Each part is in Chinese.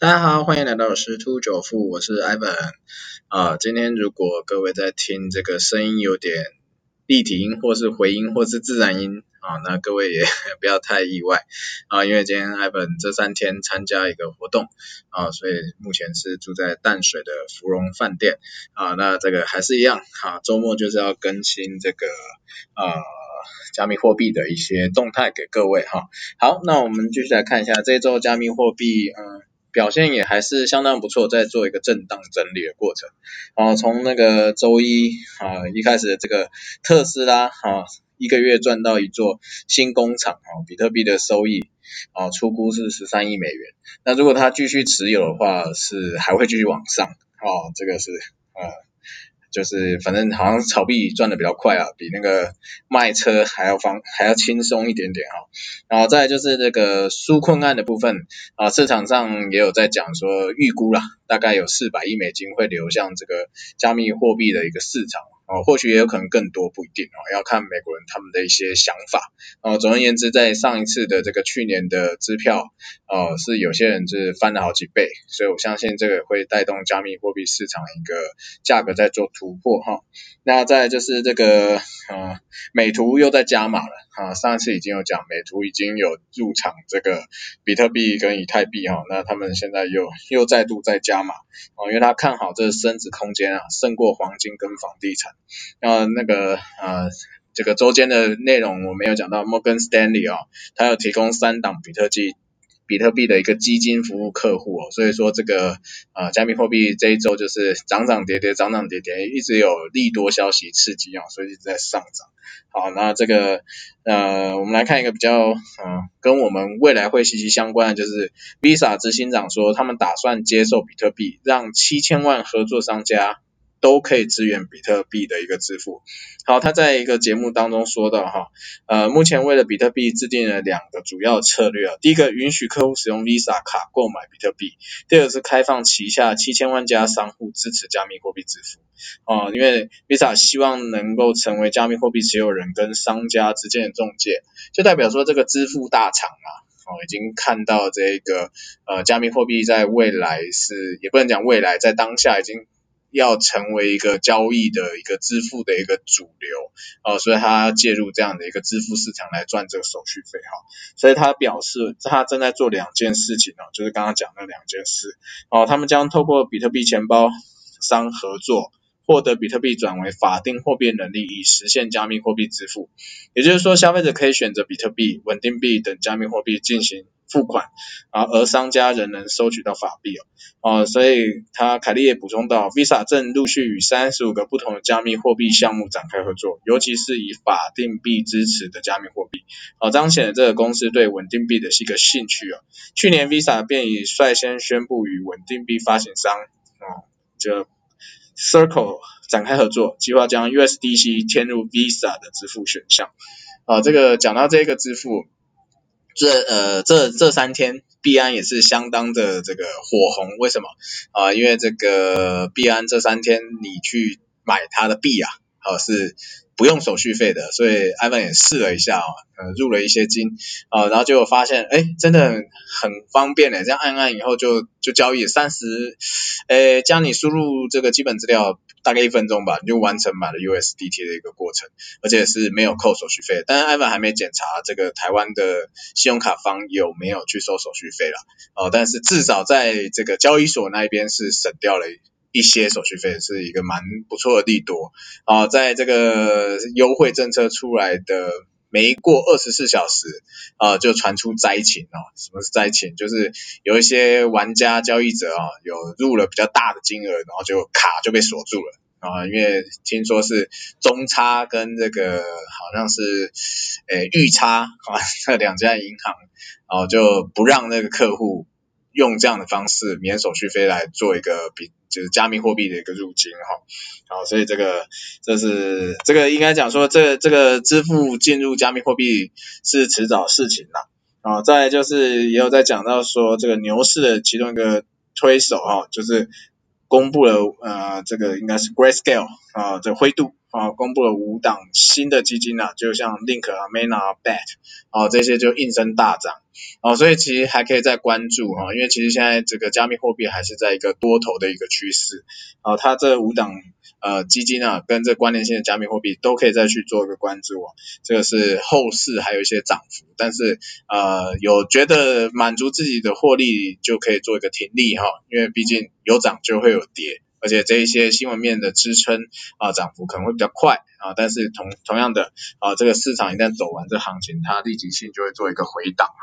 大家好，欢迎来到十突九富，我是 Ivan 啊。今天如果各位在听这个声音有点立体音，或是回音，或是自然音啊，那各位也 不要太意外啊，因为今天 Ivan 这三天参加一个活动啊，所以目前是住在淡水的芙蓉饭店啊。那这个还是一样啊，周末就是要更新这个啊加密货币的一些动态给各位哈。好，那我们继续来看一下这周加密货币嗯。表现也还是相当不错，在做一个震荡整理的过程。啊，从那个周一啊一开始的这个特斯拉啊，一个月赚到一座新工厂啊，比特币的收益啊，出估是十三亿美元。那如果它继续持有的话，是还会继续往上。啊，这个是啊。就是反正好像炒币赚的比较快啊，比那个卖车还要方还要轻松一点点哈。然后再就是这个纾困案的部分啊，市场上也有在讲说预估啦，大概有四百亿美金会流向这个加密货币的一个市场。哦，或许也有可能更多，不一定哦，要看美国人他们的一些想法。哦，总而言之，在上一次的这个去年的支票，哦，是有些人是翻了好几倍，所以我相信这个会带动加密货币市场一个价格在做突破哈。那再就是这个，呃，美图又在加码了啊，上次已经有讲，美图已经有入场这个比特币跟以太币哈，那他们现在又又再度在加码，哦，因为他看好这升值空间啊，胜过黄金跟房地产。那那个呃这个周间的内容我没有讲到，Morgan Stanley 哦，它有提供三档比特币比特币的一个基金服务客户哦，所以说这个呃加密货币这一周就是涨涨跌跌涨涨跌跌，一直有利多消息刺激啊，所以一直在上涨。好，那这个呃我们来看一个比较嗯跟我们未来会息息相关的，就是 Visa 执行长说他们打算接受比特币，让七千万合作商家。都可以支援比特币的一个支付。好，他在一个节目当中说到哈，呃，目前为了比特币制定了两个主要策略啊，第一个允许客户使用 Visa 卡购买比特币，第二是开放旗下七千万家商户支持加密货币支付。哦，因为 Visa 希望能够成为加密货币持有人跟商家之间的中介，就代表说这个支付大厂啊，哦，已经看到这个呃加密货币在未来是，也不能讲未来，在当下已经。要成为一个交易的一个支付的一个主流，哦，所以他介入这样的一个支付市场来赚这个手续费哈，所以他表示他正在做两件事情呢，就是刚刚讲的两件事，哦，他们将透过比特币钱包商合作，获得比特币转为法定货币能力，以实现加密货币支付，也就是说消费者可以选择比特币、稳定币等加密货币进行。付款啊，而商家仍能收取到法币哦，哦，所以他凯利也补充到，Visa 正陆续与三十五个不同的加密货币项目展开合作，尤其是以法定币支持的加密货币，哦，彰显了这个公司对稳定币的是一个兴趣哦。去年 Visa 便已率先宣布与稳定币发行商，哦，这 Circle 展开合作，计划将 USDC 添入 Visa 的支付选项，啊，这个讲到这个支付。这呃这这三天币安也是相当的这个火红，为什么啊？因为这个币安这三天你去买它的币啊，啊是不用手续费的，所以 Ivan 也试了一下啊，呃入了一些金啊，然后就发现哎真的很方便嘞，这样按按以后就就交易三十，诶将你输入这个基本资料。大概一分钟吧，你就完成买了 USDT 的一个过程，而且是没有扣手续费。但是艾文还没检查这个台湾的信用卡方有没有去收手续费啦。哦，但是至少在这个交易所那一边是省掉了一些手续费，是一个蛮不错的利多。啊，在这个优惠政策出来的。没过二十四小时，啊，就传出灾情哦。什么是灾情？就是有一些玩家交易者啊，有入了比较大的金额，然后就卡就被锁住了啊。因为听说是中差跟这个好像是诶预差啊，这 两家银行，然后就不让那个客户用这样的方式免手续费来做一个比。就是加密货币的一个入金哈，好，所以这个这是这个应该讲说，这这个支付进入加密货币是迟早事情啦，啊，再就是也有在讲到说，这个牛市的其中一个推手哈，就是公布了呃这个应该是 Grayscale 啊，这灰度啊，公布了五档新的基金啊，就像 Link 啊、Mana 啊、Bet 啊这些就应声大涨，哦，所以其实还可以再关注哈，因为其实现在这个加密货币还是在一个多头的一个趋势，啊，它这五档呃基金啊，跟这关联性的加密货币都可以再去做一个关注啊，这个是后市还有一些涨幅，但是呃有觉得满足自己的获利就可以做一个停利哈，因为毕竟有涨就会有跌。而且这一些新闻面的支撑啊，涨幅可能会比较快啊，但是同同样的啊，这个市场一旦走完这行情，它立即性就会做一个回档哈。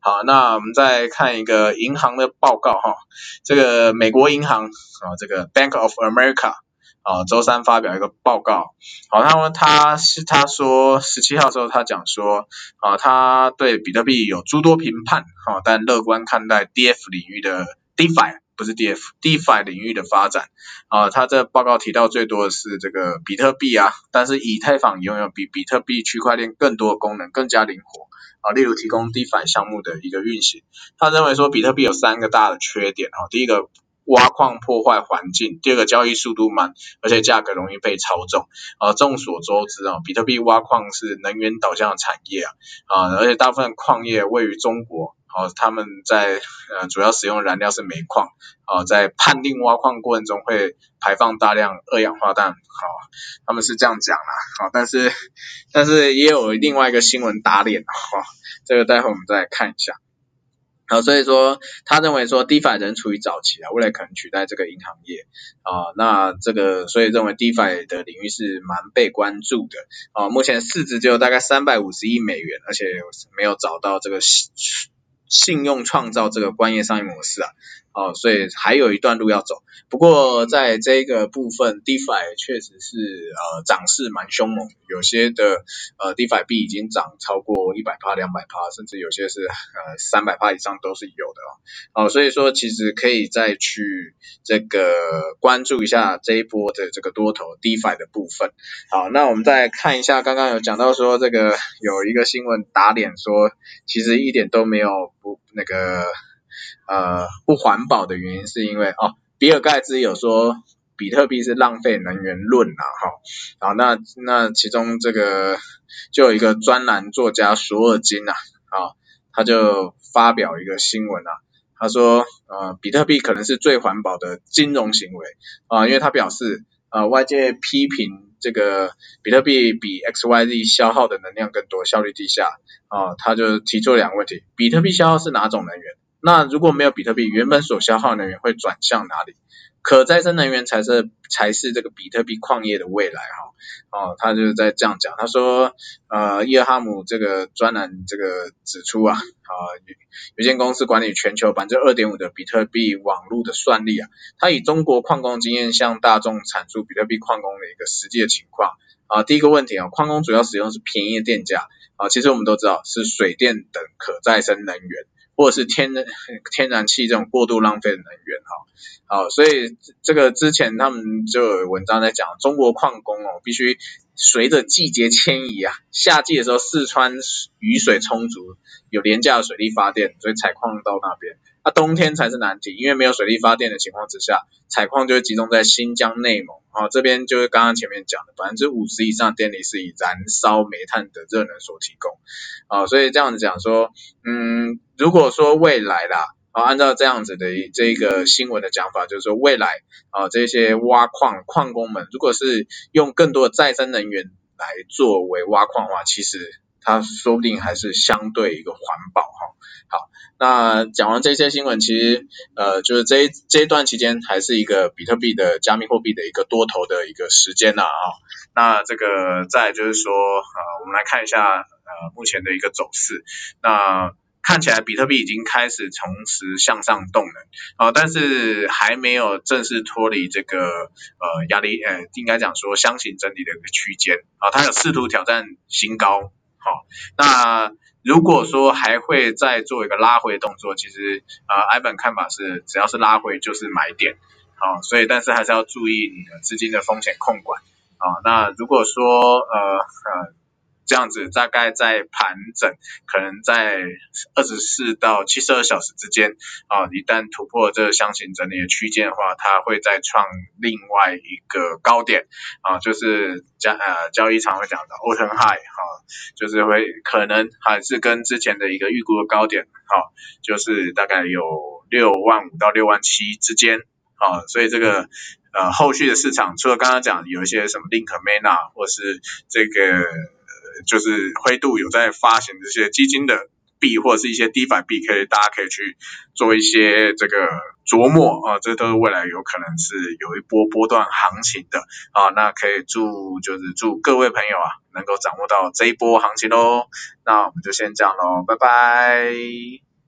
好，那我们再看一个银行的报告哈，这个美国银行啊，这个 Bank of America 啊，周三发表一个报告，好，他们他是他说十七号时候他讲说啊，他对比特币有诸多评判哈，但乐观看待 DF 领域的 DeFi。不是 DF，DeFi 领域的发展啊，他这报告提到最多的是这个比特币啊，但是以太坊拥有比比特币区块链更多的功能，更加灵活啊，例如提供 DeFi 项目的一个运行。他认为说比特币有三个大的缺点啊，第一个挖矿破坏环境，第二个交易速度慢，而且价格容易被操纵啊。众所周知啊，比特币挖矿是能源导向的产业啊啊，而且大部分矿业位于中国。哦，他们在呃主要使用燃料是煤矿，哦，在判定挖矿过程中会排放大量二氧化氮，好，他们是这样讲啦，好，但是但是也有另外一个新闻打脸，哈，这个待会我们再来看一下，好，所以说他认为说 DeFi 仍处于早期啊，未来可能取代这个银行业，啊，那这个所以认为 DeFi 的领域是蛮被关注的，啊，目前市值只有大概三百五十亿美元，而且没有找到这个。信用创造这个关业商业模式啊，哦，所以还有一段路要走。不过在这个部分，DeFi 确实是呃涨势蛮凶猛，有些的呃 DeFi 币已经涨超过一百趴、两百趴，甚至有些是呃三百趴以上都是有的哦。哦，所以说其实可以再去这个关注一下这一波的这个多头 DeFi 的部分。好，那我们再看一下，刚刚有讲到说这个有一个新闻打脸说，其实一点都没有。不，那个呃不环保的原因是因为哦，比尔盖茨有说比特币是浪费能源论啊，哈，好，那那其中这个就有一个专栏作家索尔金啊，啊，他就发表一个新闻啊，他说呃比特币可能是最环保的金融行为啊，因为他表示呃外界批评。这个比特币比 XYZ 消耗的能量更多，效率低下啊，他就提出了两个问题：比特币消耗是哪种能源？那如果没有比特币，原本所消耗能源会转向哪里？可再生能源才是才是这个比特币矿业的未来哈哦，他就是在这样讲，他说呃伊尔哈姆这个专栏这个指出啊啊有限公司管理全球百分之二点五的比特币网络的算力啊，他以中国矿工经验向大众阐述比特币矿工的一个实际的情况啊第一个问题啊矿工主要使用是便宜的电价啊其实我们都知道是水电等可再生能源。或者是天然 天然气这种过度浪费的能源哈，好，所以这个之前他们就有文章在讲，中国矿工哦必须随着季节迁移啊，夏季的时候四川雨水充足，有廉价的水力发电，所以采矿到那边。那冬天才是难题，因为没有水力发电的情况之下，采矿就会集中在新疆、内蒙啊这边，就是刚刚前面讲的，百分之五十以上电力是以燃烧煤炭的热能所提供啊，所以这样子讲说，嗯，如果说未来啦，啊，按照这样子的这个新闻的讲法，就是说未来啊这些挖矿矿工们，如果是用更多的再生能源来作为挖矿的话，其实它说不定还是相对一个环保哈。好，那讲完这些新闻，其实呃，就是这这一段期间还是一个比特币的加密货币的一个多头的一个时间呐啊。那这个再就是说呃，我们来看一下呃目前的一个走势。那看起来比特币已经开始重拾向上动能啊，但是还没有正式脱离这个呃压力呃，应该讲说箱型整理的一个区间啊，它有试图挑战新高。好，那。如果说还会再做一个拉回动作，其实呃，艾本看法是只要是拉回就是买点，好，所以但是还是要注意你的资金的风险控管，啊，那如果说呃呃这样子大概在盘整，可能在二十四到七十二小时之间啊，一旦突破这个箱型整理的区间的话，它会再创另外一个高点啊，就是交呃交易常会讲的 all time high 哈，就是会可能还是跟之前的一个预估的高点哈，就是大概有六万五到六万七之间啊，所以这个呃后续的市场除了刚刚讲有一些什么 Link Mana 或是这个。就是灰度有在发行这些基金的币或者是一些低反币，可以大家可以去做一些这个琢磨啊，这都是未来有可能是有一波波段行情的啊，那可以祝就是祝各位朋友啊能够掌握到这一波行情喽，那我们就先这样喽，拜拜。